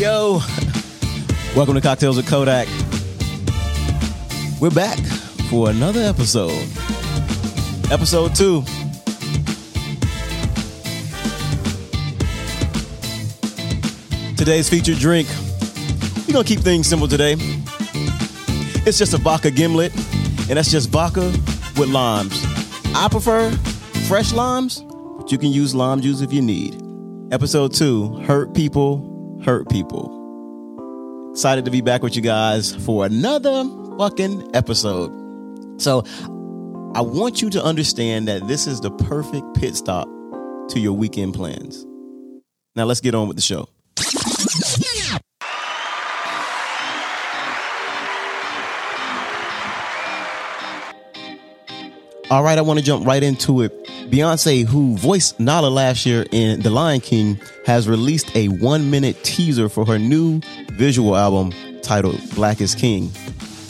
Yo, welcome to Cocktails with Kodak. We're back for another episode. Episode two. Today's featured drink. We're gonna keep things simple today. It's just a vodka gimlet, and that's just vodka with limes. I prefer fresh limes, but you can use lime juice if you need. Episode two Hurt People, Hurt People. Excited to be back with you guys for another fucking episode. So, I want you to understand that this is the perfect pit stop to your weekend plans. Now, let's get on with the show. All right, I want to jump right into it. Beyonce, who voiced Nala last year in The Lion King, has released a one minute teaser for her new visual album titled Black is King.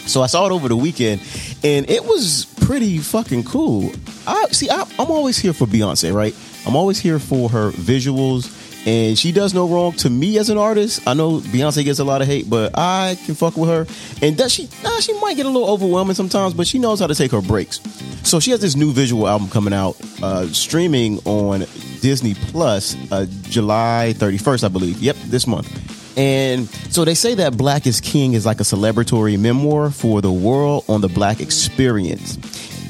So I saw it over the weekend and it was pretty fucking cool. I see, I, I'm always here for Beyonce, right? I'm always here for her visuals and she does no wrong to me as an artist. I know Beyonce gets a lot of hate, but I can fuck with her. And does she? Nah, she might get a little overwhelming sometimes, but she knows how to take her breaks. So she has this new visual album coming out, uh, streaming on Disney Plus, uh, July 31st, I believe. Yep, this month. And so they say that Black is King is like a celebratory memoir for the world on the black experience.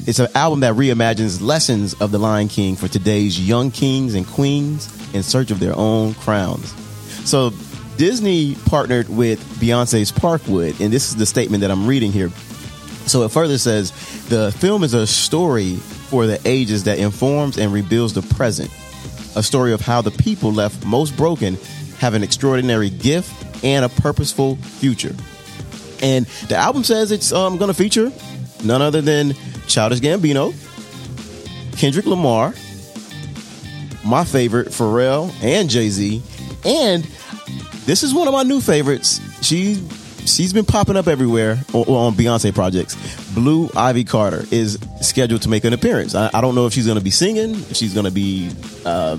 It's an album that reimagines lessons of the Lion King for today's young kings and queens in search of their own crowns. So Disney partnered with Beyonce's Parkwood, and this is the statement that I'm reading here. So it further says the film is a story for the ages that informs and rebuilds the present. A story of how the people left most broken have an extraordinary gift and a purposeful future. And the album says it's um, going to feature none other than Childish Gambino, Kendrick Lamar, my favorite, Pharrell and Jay Z, and this is one of my new favorites. She she's been popping up everywhere on, on Beyonce projects. Blue Ivy Carter is scheduled to make an appearance. I, I don't know if she's going to be singing, if she's going to be uh,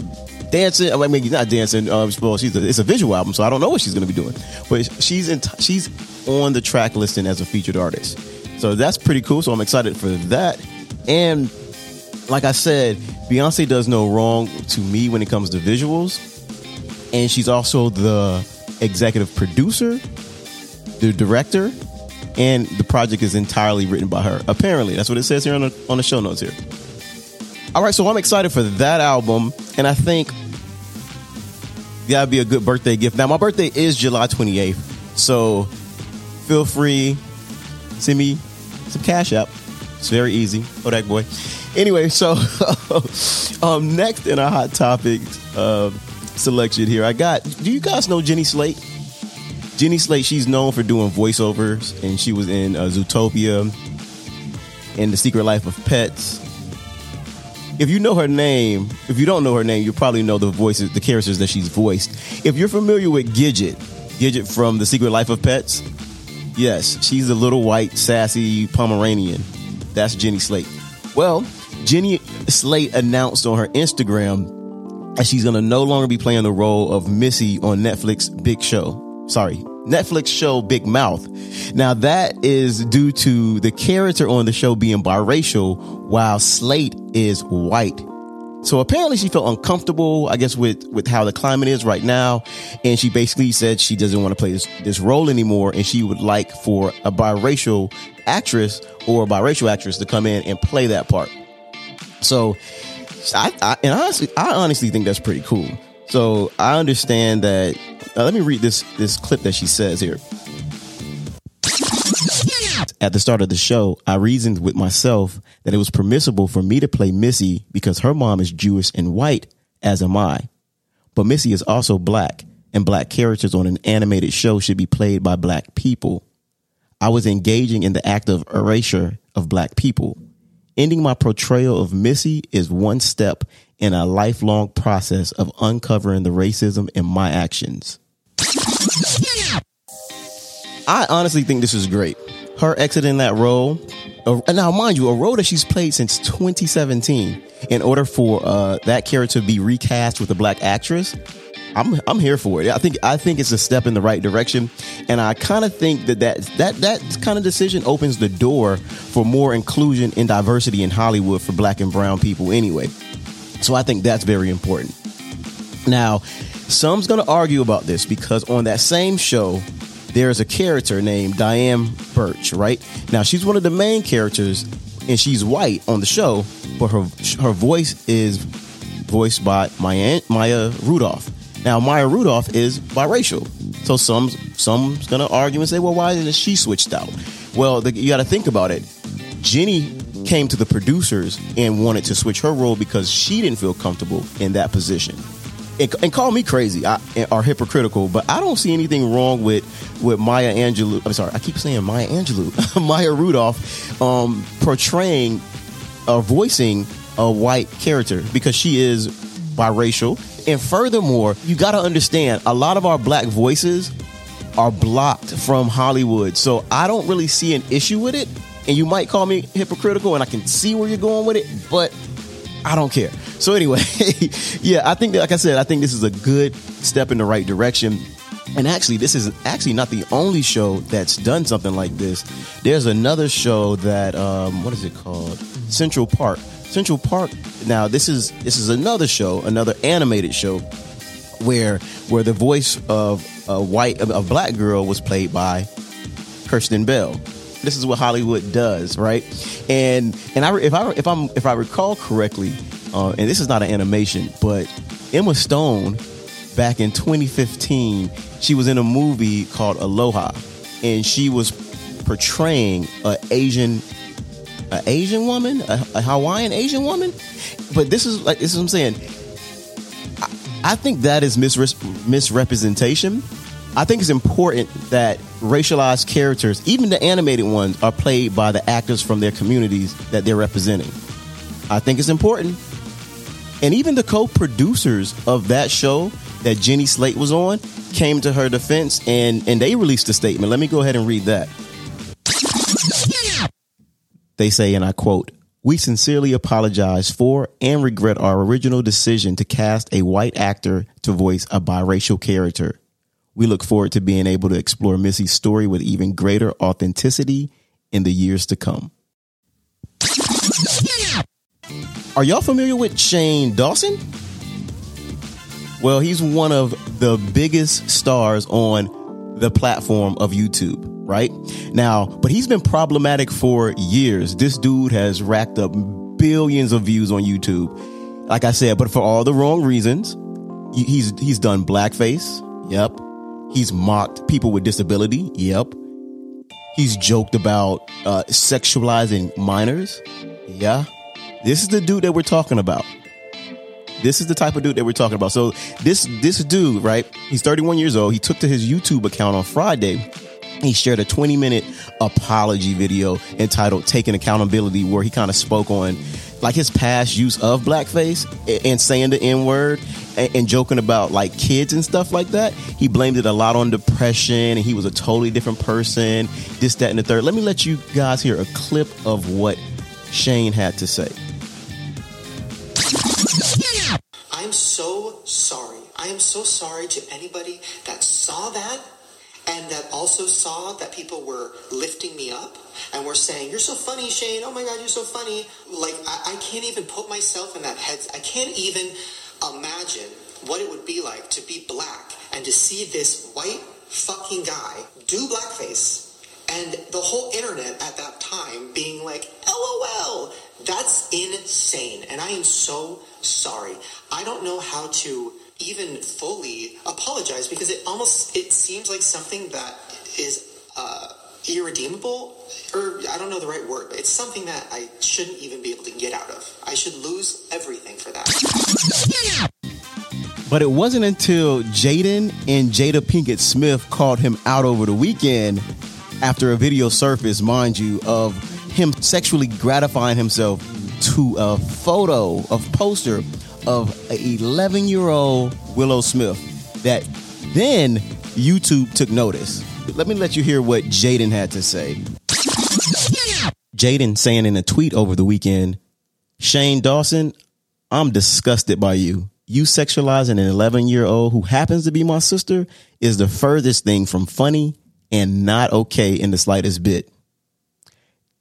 dancing. I mean, not dancing. Uh, well, she's a, it's a visual album, so I don't know what she's going to be doing. But she's in, she's on the track listing as a featured artist. So that's pretty cool. So I'm excited for that. And like I said, Beyonce does no wrong to me when it comes to visuals. And she's also the executive producer, the director, and the project is entirely written by her. Apparently, that's what it says here on the, on the show notes here. All right, so I'm excited for that album, and I think that'd be a good birthday gift. Now, my birthday is July 28th, so feel free send me some cash app. It's very easy. Kodak boy. Anyway, so um, next in our hot topic uh, selection here, I got. Do you guys know Jenny Slate? Jenny Slate, she's known for doing voiceovers, and she was in uh, Zootopia and The Secret Life of Pets. If you know her name, if you don't know her name, you probably know the voices, the characters that she's voiced. If you're familiar with Gidget, Gidget from The Secret Life of Pets, yes, she's a little white, sassy Pomeranian. That's Jenny Slate. Well, Jenny Slate announced on her Instagram that she's going to no longer be playing the role of Missy on Netflix Big Show. Sorry, Netflix show Big Mouth. Now that is due to the character on the show being biracial while Slate is white. So apparently she felt uncomfortable, I guess, with, with how the climate is right now. And she basically said she doesn't want to play this, this role anymore. And she would like for a biracial actress or a biracial actress to come in and play that part. So I, I and honestly, I honestly think that's pretty cool. So I understand that. Uh, let me read this this clip that she says here. At the start of the show, I reasoned with myself that it was permissible for me to play Missy because her mom is Jewish and white, as am I. But Missy is also black, and black characters on an animated show should be played by black people. I was engaging in the act of erasure of black people. Ending my portrayal of Missy is one step in a lifelong process of uncovering the racism in my actions. I honestly think this is great. Her exiting that role. and now, mind you, a role that she's played since 2017. In order for uh, that character to be recast with a black actress, I'm I'm here for it. I think I think it's a step in the right direction, and I kind of think that that that that kind of decision opens the door for more inclusion and diversity in Hollywood for Black and Brown people. Anyway, so I think that's very important. Now, some's going to argue about this because on that same show, there's a character named Diane Birch, right? Now, she's one of the main characters and she's white on the show, but her her voice is voiced by Maya, Maya Rudolph. Now, Maya Rudolph is biracial. So some some's going to argue and say, well, why isn't she switched out? Well, the, you got to think about it. Jenny came to the producers and wanted to switch her role because she didn't feel comfortable in that position and, and call me crazy I, or hypocritical, but I don't see anything wrong with with Maya Angelou. I'm sorry, I keep saying Maya Angelou, Maya Rudolph, um, portraying or voicing a white character because she is biracial. And furthermore, you got to understand a lot of our black voices are blocked from Hollywood. So I don't really see an issue with it. And you might call me hypocritical, and I can see where you're going with it, but I don't care. So anyway, yeah, I think like I said, I think this is a good step in the right direction. And actually, this is actually not the only show that's done something like this. There's another show that um, what is it called? Central Park. Central Park. Now, this is this is another show, another animated show where where the voice of a white a black girl was played by Kristen Bell. This is what Hollywood does, right? And and I if I if I'm if I recall correctly, uh, and this is not an animation, but Emma Stone back in 2015, she was in a movie called Aloha, and she was portraying a Asian, a Asian woman, a, a Hawaiian Asian woman. But this is like this is what I'm saying. I, I think that is misre- misrepresentation I think it's important that racialized characters, even the animated ones, are played by the actors from their communities that they're representing. I think it's important. And even the co producers of that show that Jenny Slate was on came to her defense and, and they released a statement. Let me go ahead and read that. They say, and I quote, we sincerely apologize for and regret our original decision to cast a white actor to voice a biracial character. We look forward to being able to explore Missy's story with even greater authenticity in the years to come. Are y'all familiar with Shane Dawson? Well, he's one of the biggest stars on the platform of YouTube, right? Now, but he's been problematic for years. This dude has racked up billions of views on YouTube. Like I said, but for all the wrong reasons. He's he's done blackface. Yep. He's mocked people with disability. Yep. He's joked about uh, sexualizing minors. Yeah. This is the dude that we're talking about. This is the type of dude that we're talking about. So this this dude, right? He's 31 years old. He took to his YouTube account on Friday. He shared a 20 minute apology video entitled Taking Accountability, where he kind of spoke on like his past use of blackface and saying the N word and, joking about like kids and stuff like that. He blamed it a lot on depression and he was a totally different person, this, that, and the third. Let me let you guys hear a clip of what Shane had to say. I'm so sorry. I am so sorry to anybody that saw that and that also saw that people were lifting me up and were saying, You're so funny, Shane. Oh my God, you're so funny. Like, I, I can't even put myself in that head. I can't even imagine what it would be like to be black and to see this white fucking guy do blackface and the whole internet at that time being like, LOL, that's insane. And I am so sorry. I don't know how to even fully apologize because it almost it seems like something that is uh, irredeemable or I don't know the right word, but it's something that I shouldn't even be able to get out of. I should lose everything for that. But it wasn't until Jaden and Jada Pinkett Smith called him out over the weekend after a video surfaced, mind you, of him sexually gratifying himself to a photo of poster of an 11 year old Willow Smith that then YouTube took notice. Let me let you hear what Jaden had to say. Jaden saying in a tweet over the weekend, Shane Dawson, I'm disgusted by you. you sexualizing an 11 year old who happens to be my sister is the furthest thing from funny and not okay in the slightest bit.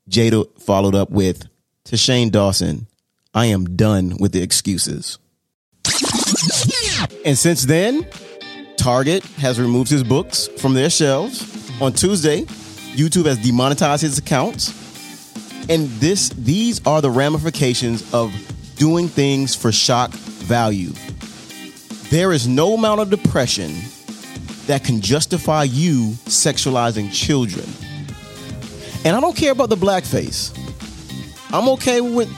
Jada followed up with, to Shane Dawson, I am done with the excuses. And since then, Target has removed his books from their shelves. On Tuesday, YouTube has demonetized his accounts. And this these are the ramifications of doing things for shock value. There is no amount of depression that can justify you sexualizing children. And I don't care about the blackface. I'm okay with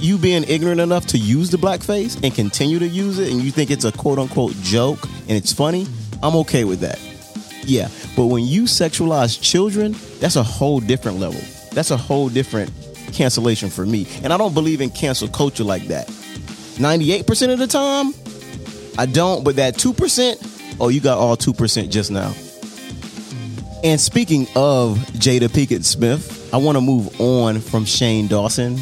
you being ignorant enough to use the blackface and continue to use it and you think it's a quote unquote joke and it's funny. I'm okay with that. Yeah. But when you sexualize children, that's a whole different level. That's a whole different cancellation for me. And I don't believe in cancel culture like that. 98% of the time, I don't, but that 2%, oh, you got all 2% just now. And speaking of Jada Pinkett Smith, I want to move on from Shane Dawson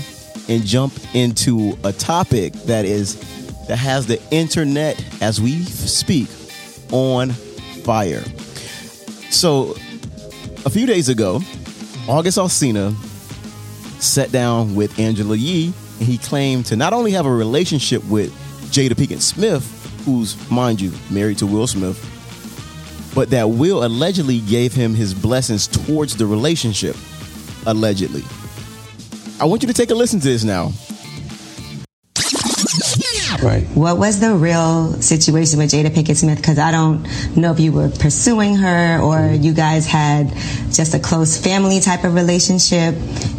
and jump into a topic that is that has the internet as we speak on fire. So, a few days ago, August Alsina sat down with Angela Yee and he claimed to not only have a relationship with Jada Pinkett Smith, who's, mind you, married to Will Smith, but that Will allegedly gave him his blessings towards the relationship. Allegedly. I want you to take a listen to this now. Right. What was the real situation with Jada Pinkett Smith? Because I don't know if you were pursuing her or mm-hmm. you guys had just a close family type of relationship.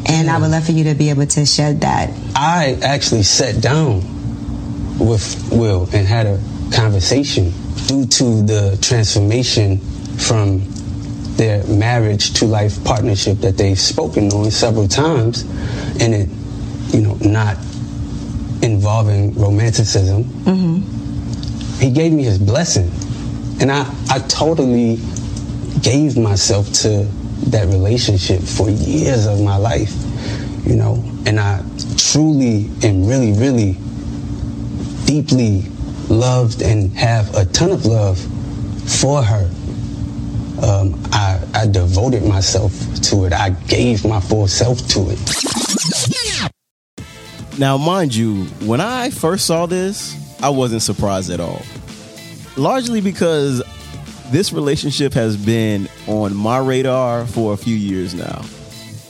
And I would love for you to be able to shed that. I actually sat down with Will and had a conversation due to the transformation from their marriage to life partnership that they've spoken on several times. And it you know not involving romanticism. Mm-hmm. He gave me his blessing. And i i totally gave myself to that relationship for years of my life you know. And i truly and really really deeply loved and have a ton of love for her um, I, I devoted myself to it. I gave my full self to it. Now, mind you, when I first saw this, I wasn't surprised at all. Largely because this relationship has been on my radar for a few years now.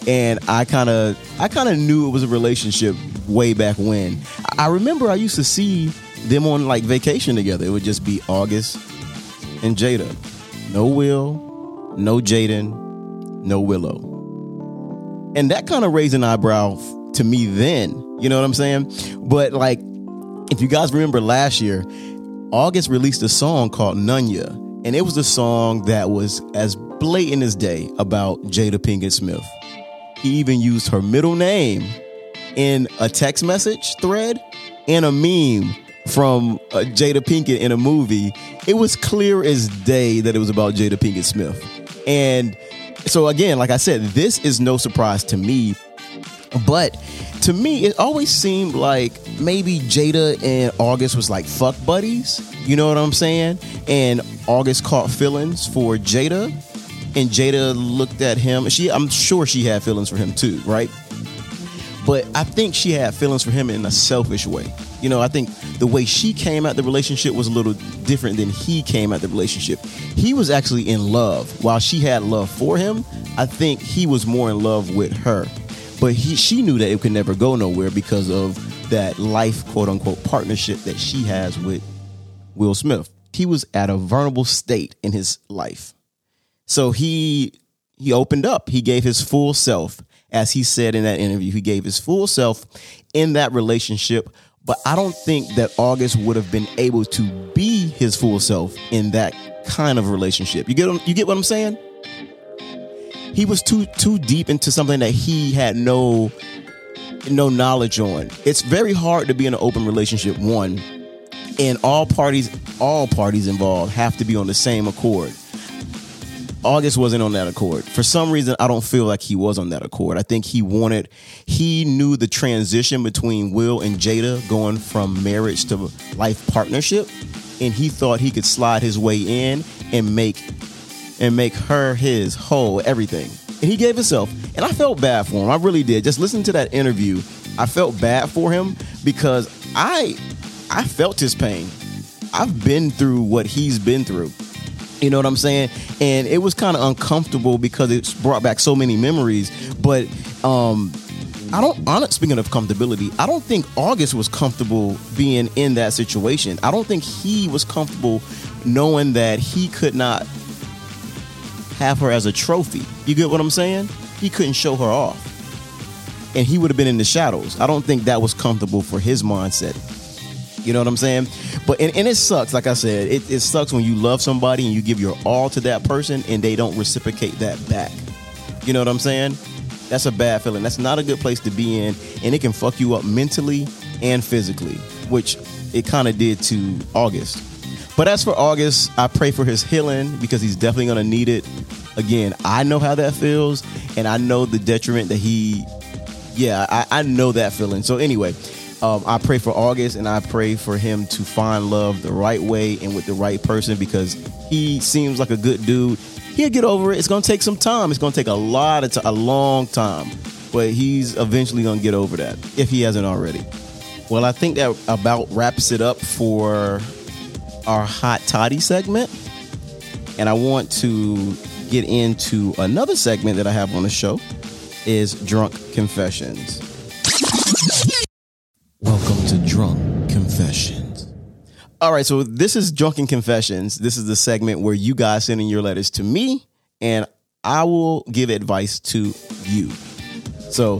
And I kind of I kind of knew it was a relationship way back when. I remember I used to see them on like vacation together. It would just be August and Jada. No Will, no Jaden, no Willow. And that kind of raised an eyebrow to me then. You know what I'm saying? But like, if you guys remember last year, August released a song called Nunya. And it was a song that was as blatant as day about Jada Pinkett Smith. He even used her middle name in a text message thread and a meme from uh, Jada Pinkett in a movie. It was clear as day that it was about Jada Pinkett Smith. And so, again, like I said, this is no surprise to me. But to me, it always seemed like maybe Jada and August was like fuck buddies. You know what I'm saying? And August caught feelings for Jada, and Jada looked at him. She, I'm sure she had feelings for him too, right? But I think she had feelings for him in a selfish way. You know, I think the way she came at the relationship was a little different than he came at the relationship. He was actually in love. While she had love for him, I think he was more in love with her. But he, she knew that it could never go nowhere because of that life, quote unquote, partnership that she has with Will Smith. He was at a vulnerable state in his life. So he he opened up. He gave his full self, as he said in that interview. He gave his full self in that relationship. But I don't think that August would have been able to be his full self in that kind of relationship. You get you get what I'm saying? He was too too deep into something that he had no no knowledge on. It's very hard to be in an open relationship. One, and all parties all parties involved have to be on the same accord August wasn't on that accord. For some reason, I don't feel like he was on that accord. I think he wanted, he knew the transition between Will and Jada going from marriage to life partnership, and he thought he could slide his way in and make and make her his whole everything. And he gave himself, and I felt bad for him. I really did. Just listening to that interview, I felt bad for him because I I felt his pain. I've been through what he's been through. You know what I'm saying? And it was kind of uncomfortable because it's brought back so many memories. But um, I don't. On speaking of comfortability, I don't think August was comfortable being in that situation. I don't think he was comfortable knowing that he could not have her as a trophy. You get what I'm saying? He couldn't show her off, and he would have been in the shadows. I don't think that was comfortable for his mindset. You know what I'm saying? But and, and it sucks. Like I said, it, it sucks when you love somebody and you give your all to that person and they don't reciprocate that back. You know what I'm saying? That's a bad feeling. That's not a good place to be in, and it can fuck you up mentally and physically, which it kind of did to August. But as for August, I pray for his healing because he's definitely going to need it. Again, I know how that feels, and I know the detriment that he, yeah, I, I know that feeling. So, anyway, um, I pray for August and I pray for him to find love the right way and with the right person because he seems like a good dude. He'll get over it. It's going to take some time. It's going to take a lot of t- a long time, but he's eventually going to get over that if he hasn't already. Well, I think that about wraps it up for our hot toddy segment, and I want to get into another segment that I have on the show is drunk confessions. All right, so this is Drunken Confessions. This is the segment where you guys send in your letters to me, and I will give advice to you. So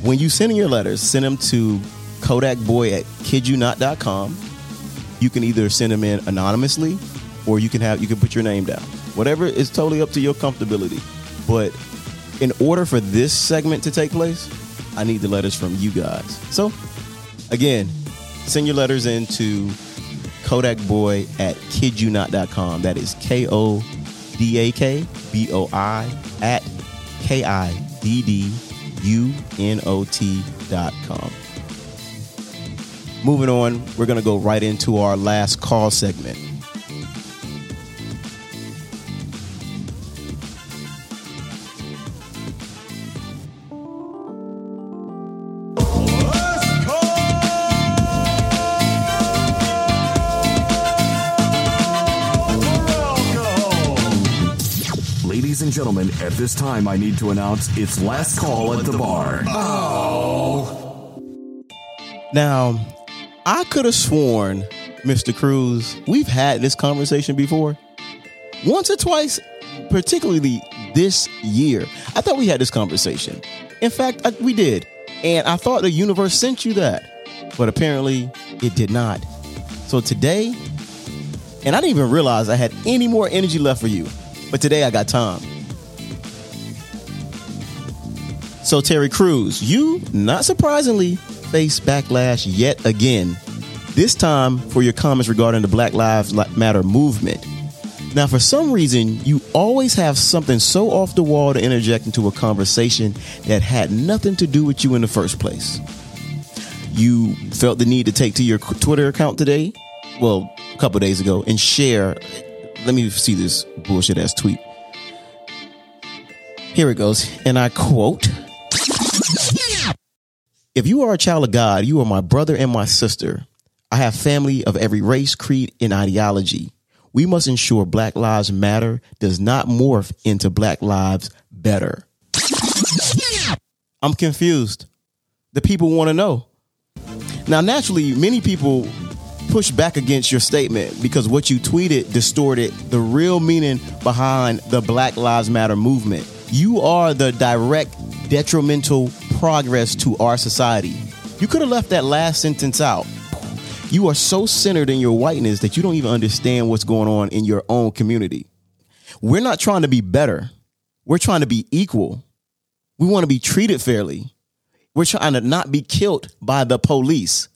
when you send in your letters, send them to kodakboi at kidyouNot.com. You can either send them in anonymously or you can have you can put your name down. Whatever is totally up to your comfortability. But in order for this segment to take place, I need the letters from you guys. So Again, send your letters in to kodakboi at kidyouNot.com. That is K O D A K B O I at K I D D U N O T dot com. Moving on, we're going to go right into our last call segment. At this time I need to announce it's last call at the bar. Oh. Now, I could have sworn, Mr. Crews, we've had this conversation before. Once or twice, particularly this year. I thought we had this conversation. In fact, I, we did. And I thought the universe sent you that. But apparently, it did not. So today, and I didn't even realize I had any more energy left for you. But today I got time. So, Terry Crews, you, not surprisingly, face backlash yet again. This time for your comments regarding the Black Lives Matter movement. Now, for some reason, you always have something so off the wall to interject into a conversation that had nothing to do with you in the first place. You felt the need to take to your Twitter account today, well, a couple days ago, and share let me see this bullshit ass tweet. Here it goes. And I quote If you are a child of God, you are my brother and my sister. I have family of every race, creed, and ideology. We must ensure Black Lives Matter does not morph into Black Lives Better. I'm confused. The people want to know. Now, naturally, many people push back against your statement because what you tweeted distorted the real meaning behind the Black Lives Matter movement. You are the direct detrimental progress to our society. You could have left that last sentence out. You are so centered in your whiteness that you don't even understand what's going on in your own community. We're not trying to be better. We're trying to be equal. We want to be treated fairly. We're trying to not be killed by the police.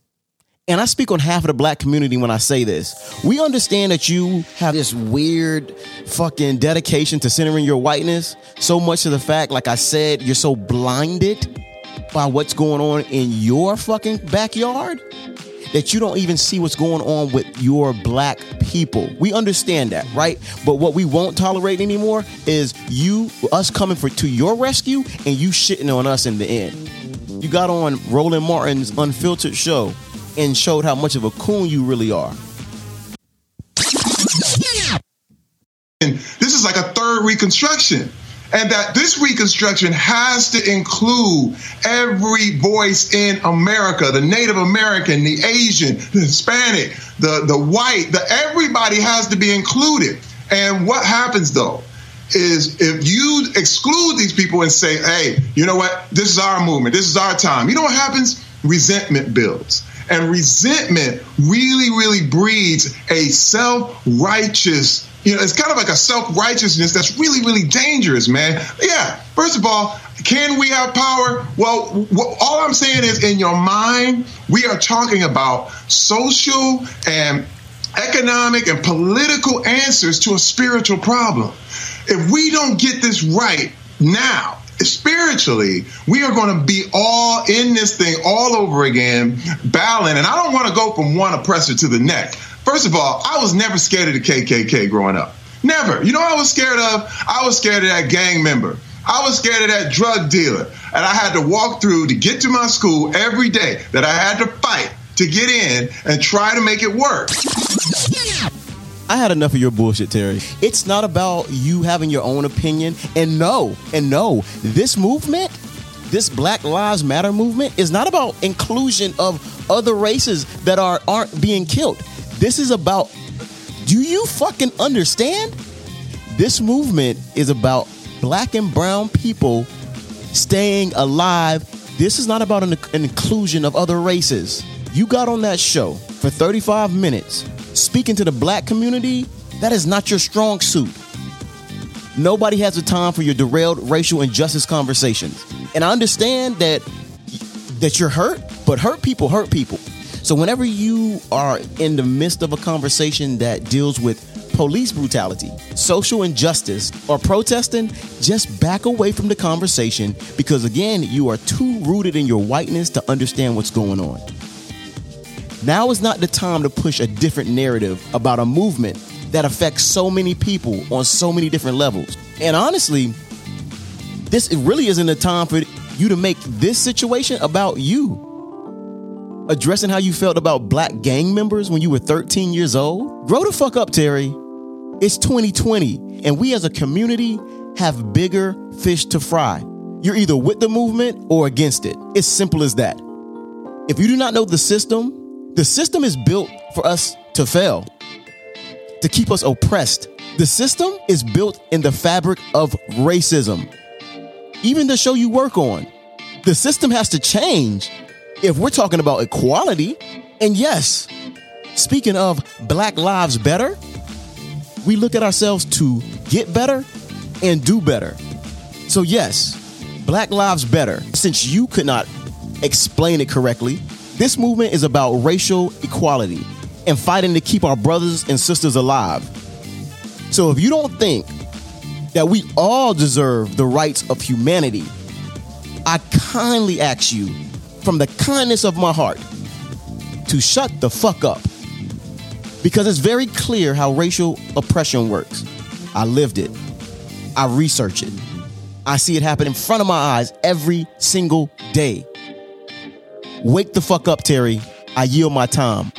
and I speak on half of the black community when I say this. We understand that you have this weird fucking dedication to centering your whiteness, so much to the fact, like I said, you're so blinded by what's going on in your fucking backyard that you don't even see what's going on with your black people. We understand that, right? But what we won't tolerate anymore is you us coming for to your rescue and you shitting on us in the end. You got on Roland Martin's unfiltered show and showed how much of a coon you really are. And this is like a third reconstruction. And that this reconstruction has to include every voice in America, the Native American, the Asian, the Hispanic, the, the white, the everybody has to be included. And what happens though? is if you exclude these people and say, hey, you know what? This is our movement. This is our time. You know what happens? Resentment builds. And resentment really, really breeds a self righteous, you know, it's kind of like a self righteousness that's really, really dangerous, man. Yeah, first of all, can we have power? Well, all I'm saying is in your mind, we are talking about social and economic and political answers to a spiritual problem. If we don't get this right now, spiritually, we are going to be all in this thing all over again, battling. And I don't want to go from one oppressor to the next. First of all, I was never scared of the KKK growing up. Never. You know I was scared of? I was scared of that gang member. I was scared of that drug dealer. And I had to walk through to get to my school every day that I had to fight to get in and try to make it work. I had enough of your bullshit, Terry. It's not about you having your own opinion. And no, and no, this movement, this Black Lives Matter movement, is not about inclusion of other races that are aren't being killed. This is about do you fucking understand? This movement is about black and brown people staying alive. This is not about an, an inclusion of other races. You got on that show for 35 minutes speaking to the black community, that is not your strong suit. Nobody has the time for your derailed racial injustice conversations. And I understand that that you're hurt, but hurt people hurt people. So whenever you are in the midst of a conversation that deals with police brutality, social injustice, or protesting, just back away from the conversation because again, you are too rooted in your whiteness to understand what's going on. Now is not the time to push a different narrative about a movement that affects so many people on so many different levels. And honestly, this really isn't the time for you to make this situation about you. Addressing how you felt about black gang members when you were 13 years old? Grow the fuck up, Terry. It's 2020, and we as a community have bigger fish to fry. You're either with the movement or against it. It's simple as that. If you do not know the system, the system is built for us to fail, to keep us oppressed. The system is built in the fabric of racism. Even the show you work on, the system has to change if we're talking about equality. And yes, speaking of Black Lives Better, we look at ourselves to get better and do better. So, yes, Black Lives Better. Since you could not explain it correctly, this movement is about racial equality and fighting to keep our brothers and sisters alive. So if you don't think that we all deserve the rights of humanity, I kindly ask you, from the kindness of my heart, to shut the fuck up. Because it's very clear how racial oppression works. I lived it, I research it, I see it happen in front of my eyes every single day. Wake the fuck up, Terry. I yield my time.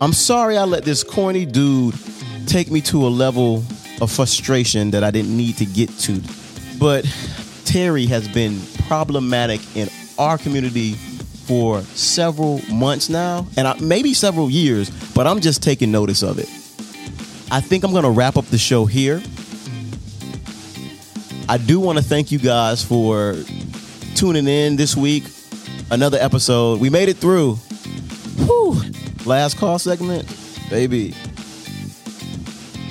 I'm sorry I let this corny dude take me to a level of frustration that I didn't need to get to. But Terry has been problematic in our community for several months now, and maybe several years, but I'm just taking notice of it. I think I'm going to wrap up the show here. I do want to thank you guys for tuning in this week. Another episode. We made it through. Whew. Last call segment, baby.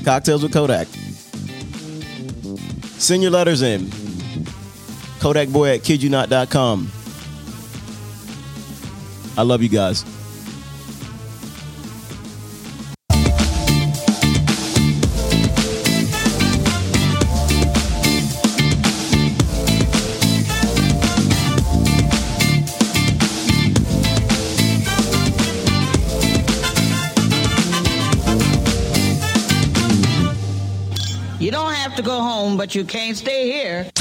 Cocktails with Kodak. Send your letters in. Kodakboi at kidyouNot.com. I love you guys. You don't have to go home, but you can't stay here.